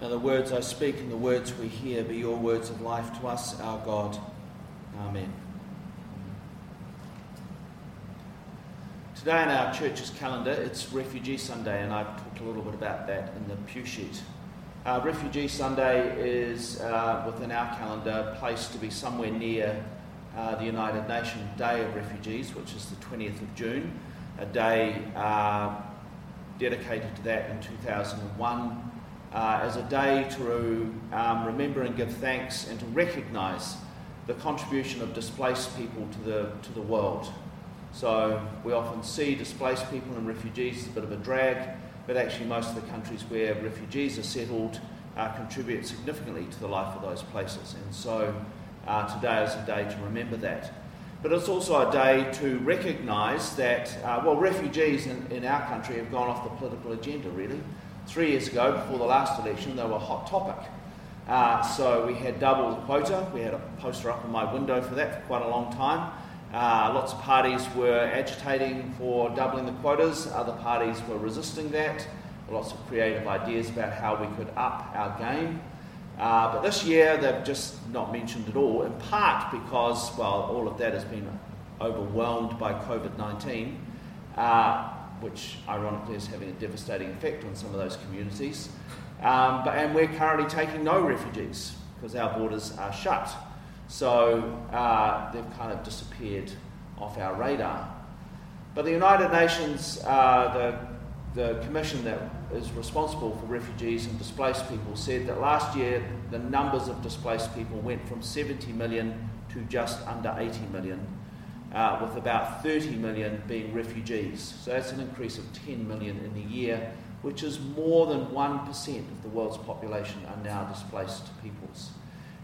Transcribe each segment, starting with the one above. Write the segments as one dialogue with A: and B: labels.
A: Now, the words I speak and the words we hear be your words of life to us, our God. Amen. Today in our church's calendar, it's Refugee Sunday, and I've talked a little bit about that in the pew sheet. Uh, Refugee Sunday is, uh, within our calendar, placed to be somewhere near uh, the United Nations Day of Refugees, which is the 20th of June, a day uh, dedicated to that in 2001 uh, as a day to um, remember and give thanks and to recognise the contribution of displaced people to the, to the world. So we often see displaced people and refugees as a bit of a drag, but actually most of the countries where refugees are settled uh, contribute significantly to the life of those places. And so uh, today is a day to remember that. But it's also a day to recognise that, uh, well, refugees in, in our country have gone off the political agenda, really three years ago, before the last election, they were a hot topic. Uh, so we had double the quota. We had a poster up in my window for that for quite a long time. Uh, lots of parties were agitating for doubling the quotas, other parties were resisting that. Lots of creative ideas about how we could up our game. Uh, but this year they've just not mentioned at all, in part because, well, all of that has been overwhelmed by COVID 19. Uh, which ironically is having a devastating effect on some of those communities. Um, but, and we're currently taking no refugees because our borders are shut. So uh, they've kind of disappeared off our radar. But the United Nations, uh, the, the commission that is responsible for refugees and displaced people, said that last year the numbers of displaced people went from 70 million to just under 80 million uh, with about 30 million being refugees. So that's an increase of 10 million in a year, which is more than 1% of the world's population are now displaced peoples.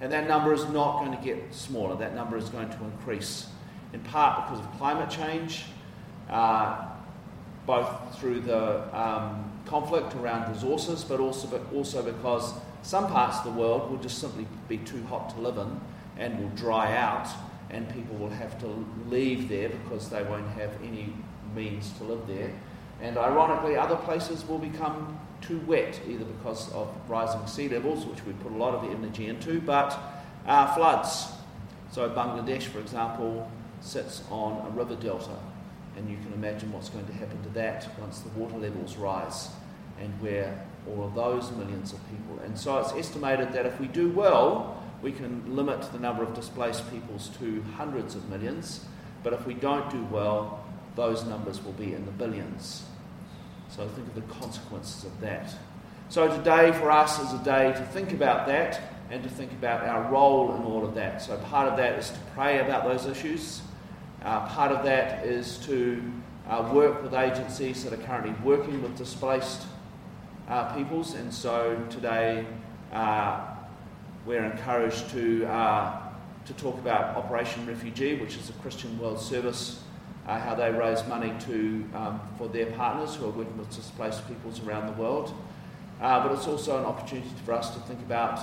A: And that number is not going to get smaller, that number is going to increase, in part because of climate change, uh, both through the um, conflict around resources, but also, but also because some parts of the world will just simply be too hot to live in and will dry out and people will have to leave there because they won't have any means to live there. And ironically, other places will become too wet, either because of rising sea levels, which we put a lot of energy into, but uh, floods. So, Bangladesh, for example, sits on a river delta, and you can imagine what's going to happen to that once the water levels rise and where all of those millions of people. And so, it's estimated that if we do well, we can limit the number of displaced peoples to hundreds of millions, but if we don't do well, those numbers will be in the billions. So think of the consequences of that. So today for us is a day to think about that and to think about our role in all of that. So part of that is to pray about those issues. Uh, part of that is to uh, work with agencies that are currently working with displaced uh, peoples. And so today uh, we're encouraged to, uh, to talk about Operation Refugee, which is a Christian World Service, uh, how they raise money to, um, for their partners who are working with displaced peoples around the world. Uh, but it's also an opportunity for us to think about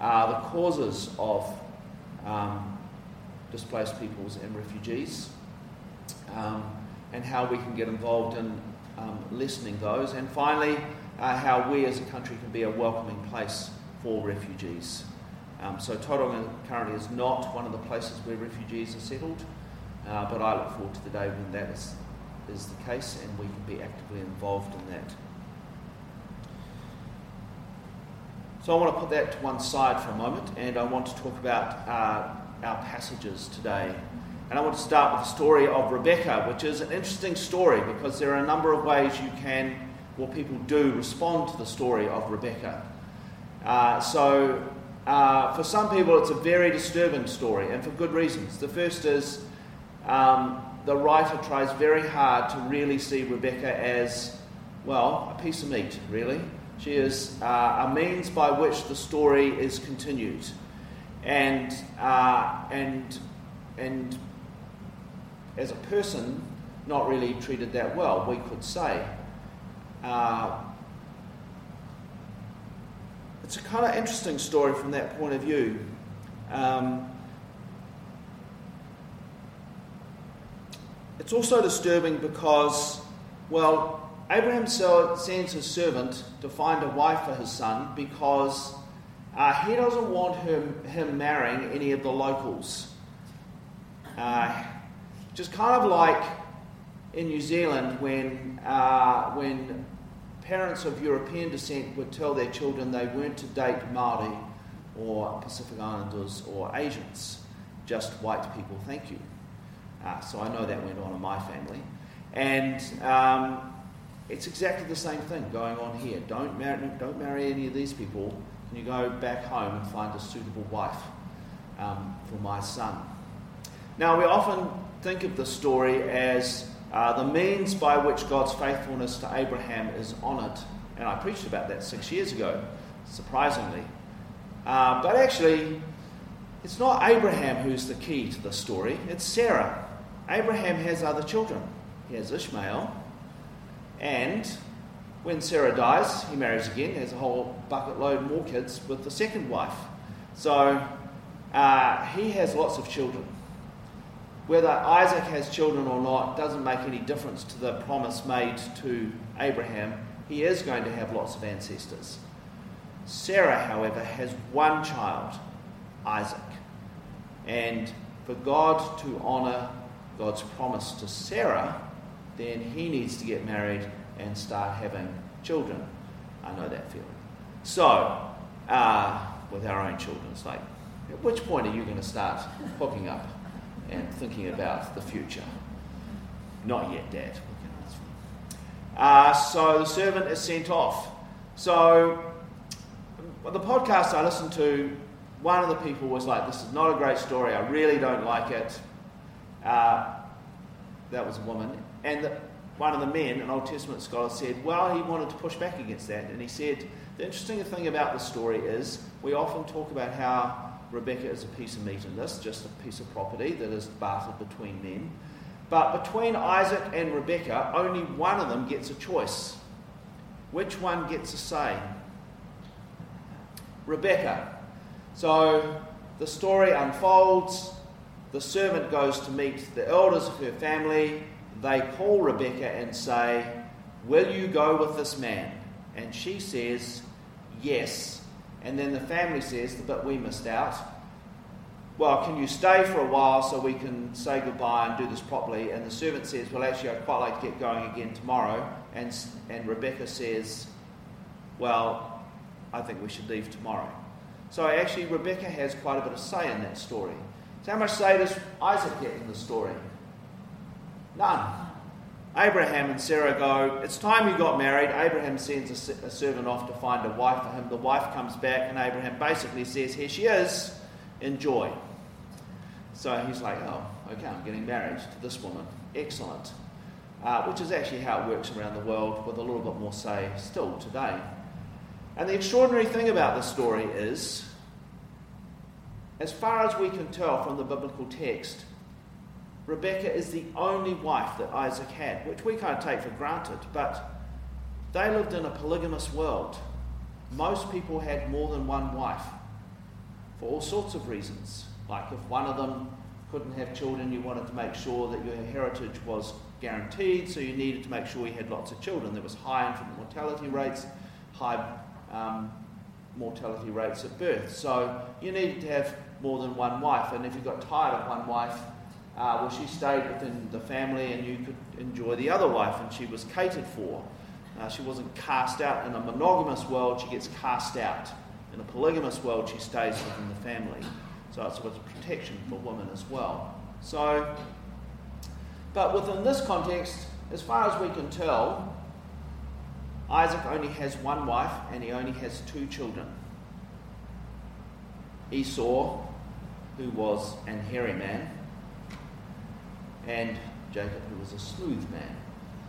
A: uh, the causes of um, displaced peoples and refugees um, and how we can get involved in um, lessening those. And finally, uh, how we as a country can be a welcoming place for refugees. Um, so Tauranga currently is not one of the places where refugees are settled, uh, but I look forward to the day when that is, is the case and we can be actively involved in that. So I want to put that to one side for a moment and I want to talk about uh, our passages today. And I want to start with the story of Rebecca, which is an interesting story because there are a number of ways you can, or people do, respond to the story of Rebecca. Uh, so, uh, for some people, it's a very disturbing story, and for good reasons. The first is um, the writer tries very hard to really see Rebecca as, well, a piece of meat, really. She is uh, a means by which the story is continued. And, uh, and, and as a person, not really treated that well, we could say. Uh, it's a kind of interesting story from that point of view. Um, it's also disturbing because, well, Abraham sends his servant to find a wife for his son because uh, he doesn't want him, him marrying any of the locals. Uh, just kind of like in New Zealand when, uh, when parents of European descent would tell their children they weren't to date Maori or Pacific Islanders or Asians, just white people, thank you. Uh, so I know that went on in my family. And um, it's exactly the same thing going on here. Don't marry, don't marry any of these people. Can you go back home and find a suitable wife um, for my son? Now, we often think of the story as uh, the means by which God's faithfulness to Abraham is honoured. And I preached about that six years ago, surprisingly. Uh, but actually, it's not Abraham who's the key to the story, it's Sarah. Abraham has other children. He has Ishmael, and when Sarah dies, he marries again, has a whole bucket load more kids with the second wife. So uh, he has lots of children. Whether Isaac has children or not doesn't make any difference to the promise made to Abraham. He is going to have lots of ancestors. Sarah, however, has one child, Isaac. And for God to honour God's promise to Sarah, then he needs to get married and start having children. I know that feeling. So, uh, with our own children, it's like, at which point are you going to start hooking up and thinking about the future? Not yet, Dad. Uh, so the servant is sent off. So, the podcast I listened to, one of the people was like, This is not a great story. I really don't like it. Uh, that was a woman. And the, one of the men, an Old Testament scholar, said, well, he wanted to push back against that. And he said, the interesting thing about the story is we often talk about how Rebecca is a piece of meat in this, just a piece of property that is bartered between men. But between Isaac and Rebecca, only one of them gets a choice. Which one gets a say? Rebecca. So the story unfolds. The servant goes to meet the elders of her family they call Rebecca and say, Will you go with this man? And she says, Yes. And then the family says, But we missed out. Well, can you stay for a while so we can say goodbye and do this properly? And the servant says, Well, actually, I'd quite like to get going again tomorrow. And, and Rebecca says, Well, I think we should leave tomorrow. So actually, Rebecca has quite a bit of say in that story. So, how much say does Isaac get in the story? None. Abraham and Sarah go, It's time you got married. Abraham sends a, servant off to find a wife for him. The wife comes back, and Abraham basically says, Here she is, enjoy. So he's like, Oh, okay, I'm getting married to this woman. Excellent. Uh, which is actually how it works around the world, with a little bit more say still today. And the extraordinary thing about this story is, as far as we can tell from the biblical text, Rebecca is the only wife that Isaac had, which we can't take for granted, but they lived in a polygamous world. Most people had more than one wife for all sorts of reasons. Like if one of them couldn't have children, you wanted to make sure that your heritage was guaranteed, so you needed to make sure you had lots of children. There was high infant mortality rates, high um, mortality rates at birth. So you needed to have more than one wife, and if you got tired of one wife, uh, well, she stayed within the family and you could enjoy the other wife, and she was catered for. Uh, she wasn't cast out. In a monogamous world, she gets cast out. In a polygamous world, she stays within the family. So it's a protection for women as well. So, but within this context, as far as we can tell, Isaac only has one wife and he only has two children. Esau, who was an hairy man, and Jacob, who was a smooth man.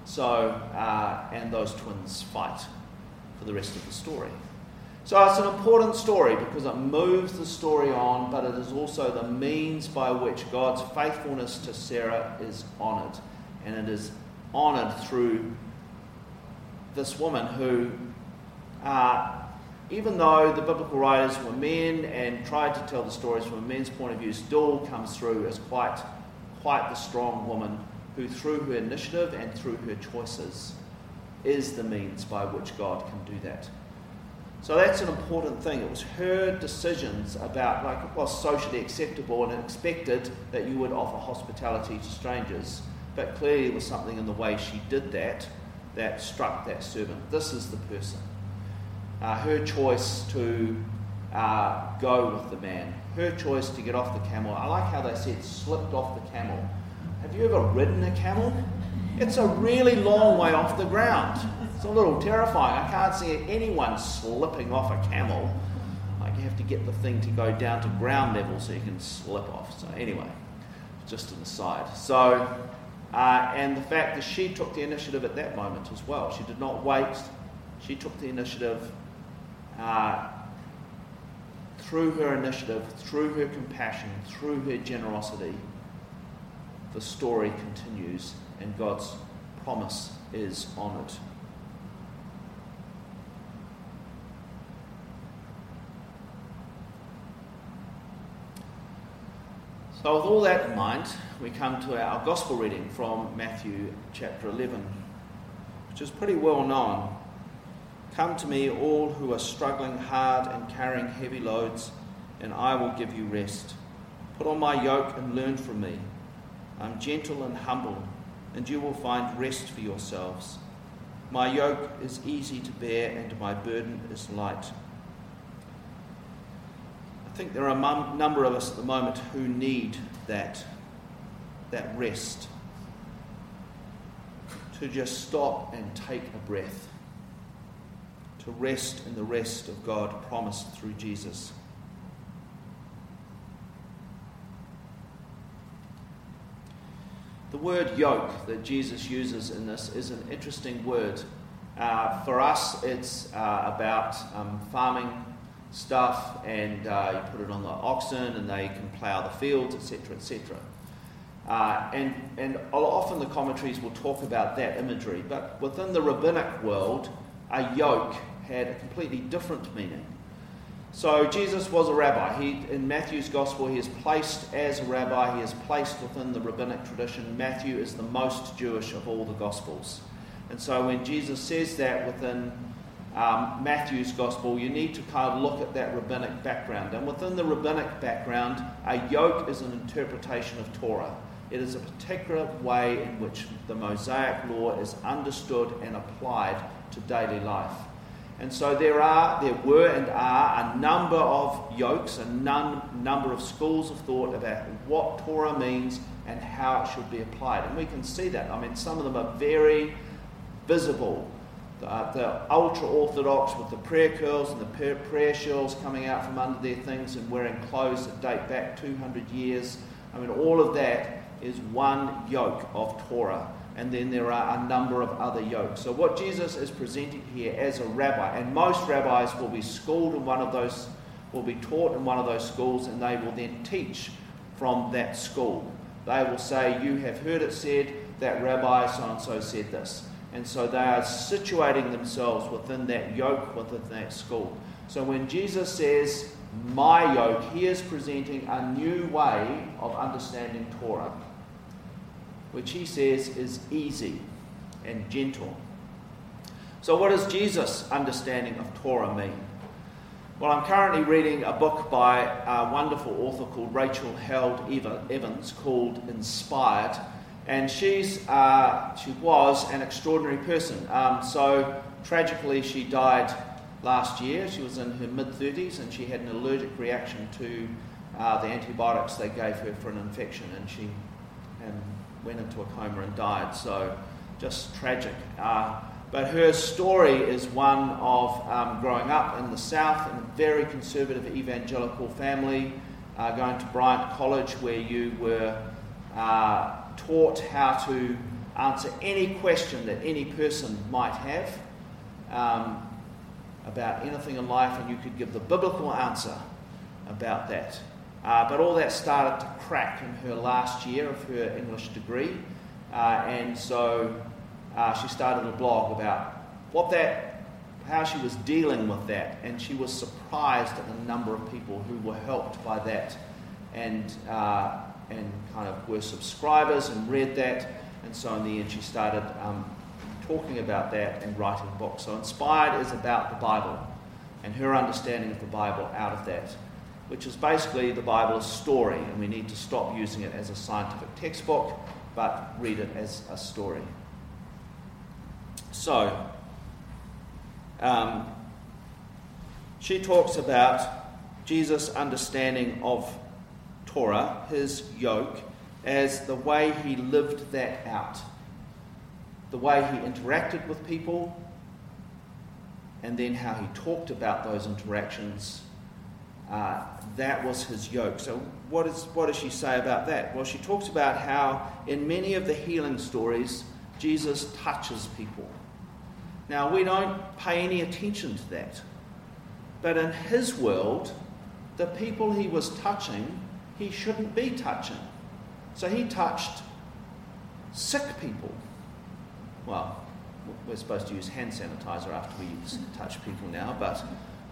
A: So, uh, and those twins fight for the rest of the story. So it's an important story because it moves the story on, but it is also the means by which God's faithfulness to Sarah is honoured. And it is honoured through this woman who, uh, even though the biblical writers were men and tried to tell the stories from a men's point of view, still comes through as quite quite the strong woman who, through her initiative and through her choices, is the means by which God can do that. So that's an important thing. It was her decisions about, like, it was socially acceptable and expected that you would offer hospitality to strangers. But clearly, there was something in the way she did that that struck that servant. This is the person. Uh, her choice to uh, go with the man, her choice to get off the camel. I like how they said slipped off the camel. Have you ever ridden a camel? It's a really long way off the ground. It's a little terrifying. I can't see anyone slipping off a camel. Like you have to get the thing to go down to ground level so you can slip off. So anyway, just an aside. So, uh, and the fact that she took the initiative at that moment as well. She did not wait. She took the initiative. Uh, through her initiative, through her compassion, through her generosity, the story continues and God's promise is honoured. So, with all that in mind, we come to our gospel reading from Matthew chapter 11, which is pretty well known. Come to me, all who are struggling hard and carrying heavy loads, and I will give you rest. Put on my yoke and learn from me. I'm gentle and humble, and you will find rest for yourselves. My yoke is easy to bear, and my burden is light. I think there are a number of us at the moment who need that, that rest. To just stop and take a breath to rest in the rest of God promised through Jesus. The word yoke that Jesus uses in this is an interesting word. Uh, for us, it's uh, about um, farming stuff, and uh, you put it on the oxen, and they can plough the fields, etc., etc. Uh, and, and often the commentaries will talk about that imagery, but within the rabbinic world, a yoke had a completely different meaning. So Jesus was a rabbi. He, in Matthew's gospel, he is placed as a rabbi. He is placed within the rabbinic tradition. Matthew is the most Jewish of all the gospels. And so when Jesus says that within um, Matthew's gospel, you need to kind of look at that rabbinic background. And within the rabbinic background, a yoke is an interpretation of Torah. It is a particular way in which the Mosaic law is understood and applied to daily life. And so there are, there were and are a number of yokes, a num- number of schools of thought about what Torah means and how it should be applied. And we can see that. I mean, some of them are very visible. The, uh, the ultra orthodox with the prayer curls and the prayer shawls coming out from under their things and wearing clothes that date back 200 years. I mean, all of that is one yoke of Torah and then there are a number of other yokes. So, what Jesus is presenting here as a rabbi, and most rabbis will be schooled in one of those, will be taught in one of those schools, and they will then teach from that school. They will say, You have heard it said that Rabbi so and so said this. And so they are situating themselves within that yoke, within that school. So when Jesus says, My yoke, he is presenting a new way of understanding Torah which he says is easy and gentle. So, what does Jesus' understanding of Torah mean? Well, I'm currently reading a book by a wonderful author called Rachel Held Evans called Inspired, and she's uh, she was an extraordinary person. Um, so tragically, she died last year. She was in her mid 30s, and she had an allergic reaction to uh, the antibiotics they gave her for an infection, and she and went into a coma and died. So just tragic. Uh, but her story is one of um, growing up in the South in a very conservative evangelical family, uh, going to Bryan College, where you were uh, taught how to answer any question that any person might have um, about anything in life, and you could give the biblical answer about that. Uh, but all that started to crack in her last year of her English degree. Uh, and so uh, she started a blog about what that, how she was dealing with that. And she was surprised at the number of people who were helped by that and, uh, and kind of were subscribers and read that. And so in the end, she started um, talking about that and writing books. So, Inspired is about the Bible and her understanding of the Bible out of that, which is basically the Bible is story, and we need to stop using it as a scientific textbook, but read it as a story. So, um, she talks about Jesus' understanding of Torah, his yoke, as the way he lived that out, the way he interacted with people, and then how he talked about those interactions. Uh, that was his yoke. So, what, is, what does she say about that? Well, she talks about how in many of the healing stories, Jesus touches people. Now, we don't pay any attention to that. But in his world, the people he was touching, he shouldn't be touching. So he touched sick people. Well, we're supposed to use hand sanitizer after we touch people now, but,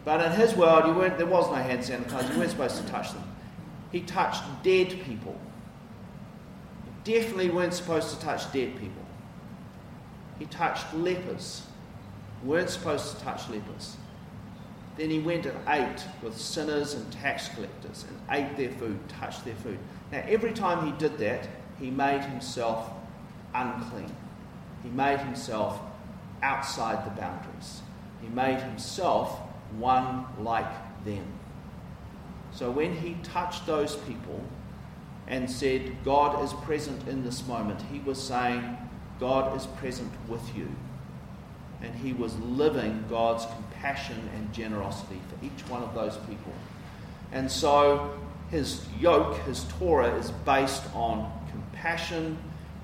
A: but in his world, you weren't, there was no hand sanitizer. You weren't supposed to touch them. He touched dead people. You definitely weren't supposed to touch dead people. He touched lepers. Weren't supposed to touch lepers. Then he went and ate with sinners and tax collectors and ate their food, touched their food. Now, every time he did that, he made himself unclean. He made himself outside the boundaries. He made himself one like them. So when he touched those people and said, God is present in this moment, he was saying, God is present with you. And he was living God's compassion and generosity for each one of those people. And so his yoke, his Torah, is based on compassion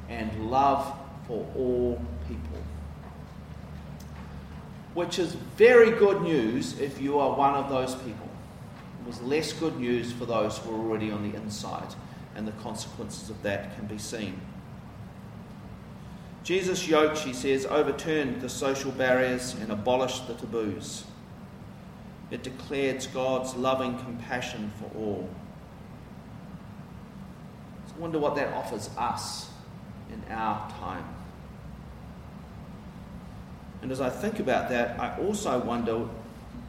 A: and love for all people. Which is very good news if you are one of those people. It was less good news for those who are already on the inside, and the consequences of that can be seen. Jesus' yoke, she says, overturned the social barriers and abolished the taboos. It declared God's loving compassion for all. So I wonder what that offers us in our time. And as I think about that, I also wonder,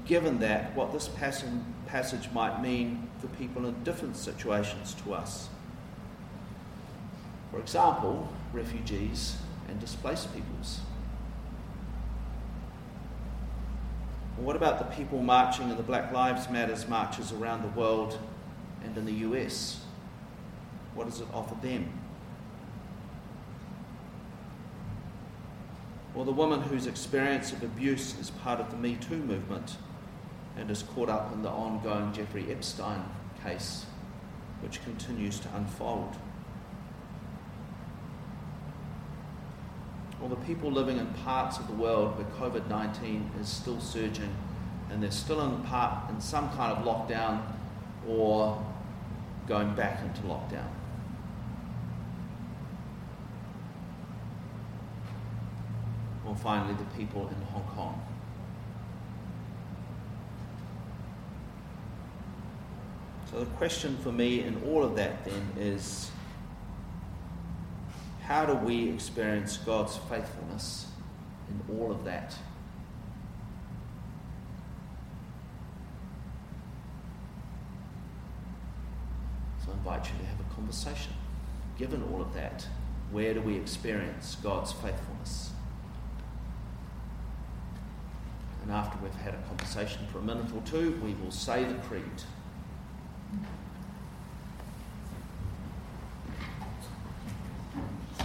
A: given that, what this passage might mean for people in different situations to us. For example, refugees and displaced peoples. what about the people marching in the Black Lives Matters marches around the world and in the US? What does it offer them? Or the woman whose experience of abuse is part of the Me Too movement and is caught up in the ongoing Jeffrey Epstein case, which continues to unfold. Or the people living in parts of the world where COVID 19 is still surging and they're still in, part, in some kind of lockdown or going back into lockdown. Or finally the people in Hong Kong. So the question for me in all of that then is how do we experience God's faithfulness in all of that? So I invite you to have a conversation. Given all of that, where do we experience God's faithfulness? And after we've had a conversation for a minute or two, we will say the creed.